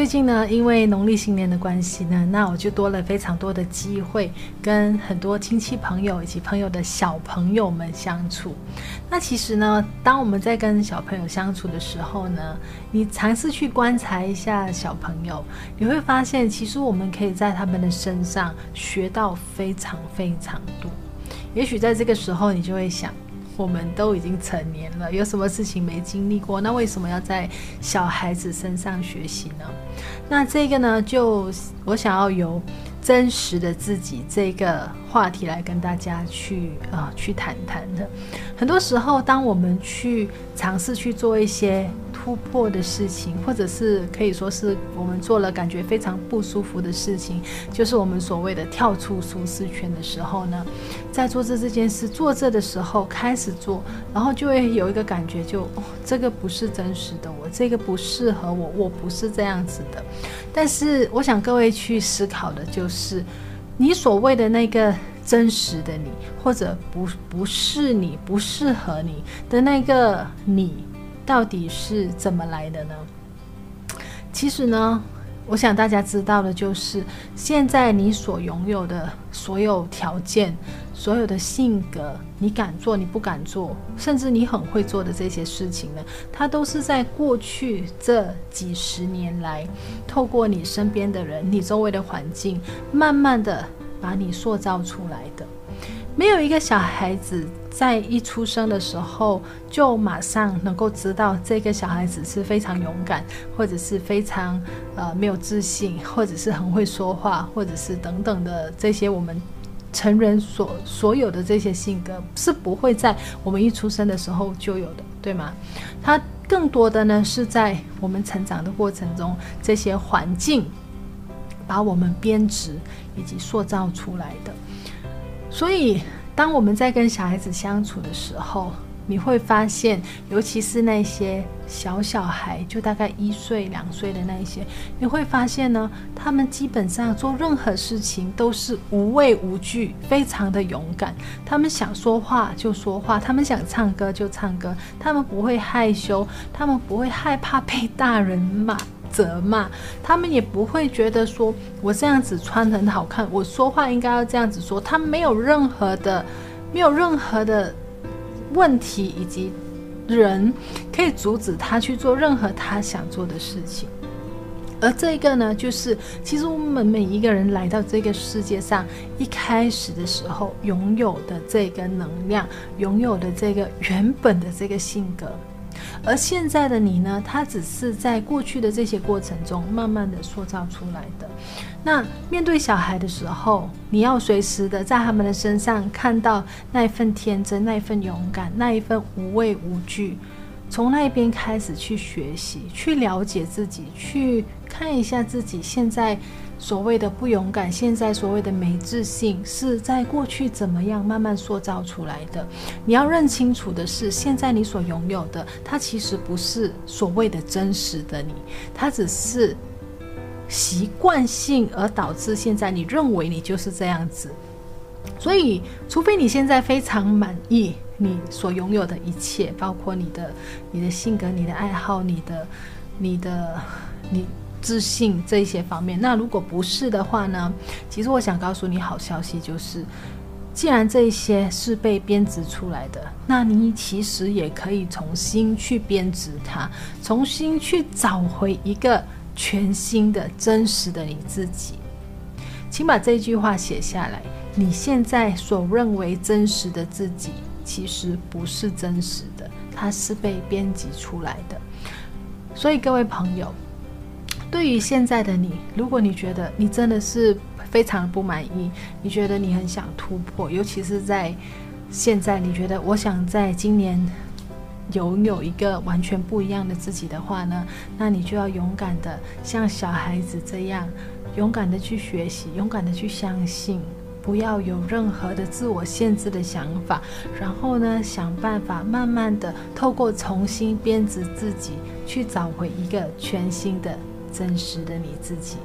最近呢，因为农历新年的关系呢，那我就多了非常多的机会，跟很多亲戚朋友以及朋友的小朋友们相处。那其实呢，当我们在跟小朋友相处的时候呢，你尝试去观察一下小朋友，你会发现，其实我们可以在他们的身上学到非常非常多。也许在这个时候，你就会想。我们都已经成年了，有什么事情没经历过？那为什么要在小孩子身上学习呢？那这个呢，就我想要由真实的自己这个话题来跟大家去啊、去谈谈的。很多时候，当我们去尝试去做一些。突破的事情，或者是可以说是我们做了感觉非常不舒服的事情，就是我们所谓的跳出舒适圈的时候呢，在做这这件事做这的时候开始做，然后就会有一个感觉就，就哦，这个不是真实的我，这个不适合我，我不是这样子的。但是我想各位去思考的就是，你所谓的那个真实的你，或者不不是你，不适合你的那个你。到底是怎么来的呢？其实呢，我想大家知道的就是，现在你所拥有的所有条件、所有的性格，你敢做，你不敢做，甚至你很会做的这些事情呢，它都是在过去这几十年来，透过你身边的人、你周围的环境，慢慢的把你塑造出来的。没有一个小孩子在一出生的时候就马上能够知道这个小孩子是非常勇敢，或者是非常呃没有自信，或者是很会说话，或者是等等的这些我们成人所所有的这些性格是不会在我们一出生的时候就有的，对吗？他更多的呢是在我们成长的过程中，这些环境把我们编织以及塑造出来的。所以，当我们在跟小孩子相处的时候，你会发现，尤其是那些小小孩，就大概一岁、两岁的那一些，你会发现呢，他们基本上做任何事情都是无畏无惧，非常的勇敢。他们想说话就说话，他们想唱歌就唱歌，他们不会害羞，他们不会害怕被大人骂。责骂他们也不会觉得说我这样子穿很好看，我说话应该要这样子说。他没有任何的，没有任何的问题，以及人可以阻止他去做任何他想做的事情。而这个呢，就是其实我们每一个人来到这个世界上，一开始的时候拥有的这个能量，拥有的这个原本的这个性格。而现在的你呢，他只是在过去的这些过程中，慢慢的塑造出来的。那面对小孩的时候，你要随时的在他们的身上看到那一份天真、那一份勇敢、那一份无畏无惧。从那边开始去学习，去了解自己，去看一下自己现在所谓的不勇敢，现在所谓的没自信，是在过去怎么样慢慢塑造出来的。你要认清楚的是，现在你所拥有的，它其实不是所谓的真实的你，它只是习惯性而导致现在你认为你就是这样子。所以，除非你现在非常满意。你所拥有的一切，包括你的、你的性格、你的爱好、你的、你的、你自信这一些方面。那如果不是的话呢？其实我想告诉你好消息，就是既然这一些是被编织出来的，那你其实也可以重新去编织它，重新去找回一个全新的、真实的你自己。请把这句话写下来。你现在所认为真实的自己。其实不是真实的，它是被编辑出来的。所以各位朋友，对于现在的你，如果你觉得你真的是非常不满意，你觉得你很想突破，尤其是在现在，你觉得我想在今年拥有一个完全不一样的自己的话呢，那你就要勇敢的像小孩子这样，勇敢的去学习，勇敢的去相信。不要有任何的自我限制的想法，然后呢，想办法慢慢的透过重新编织自己，去找回一个全新的、真实的你自己。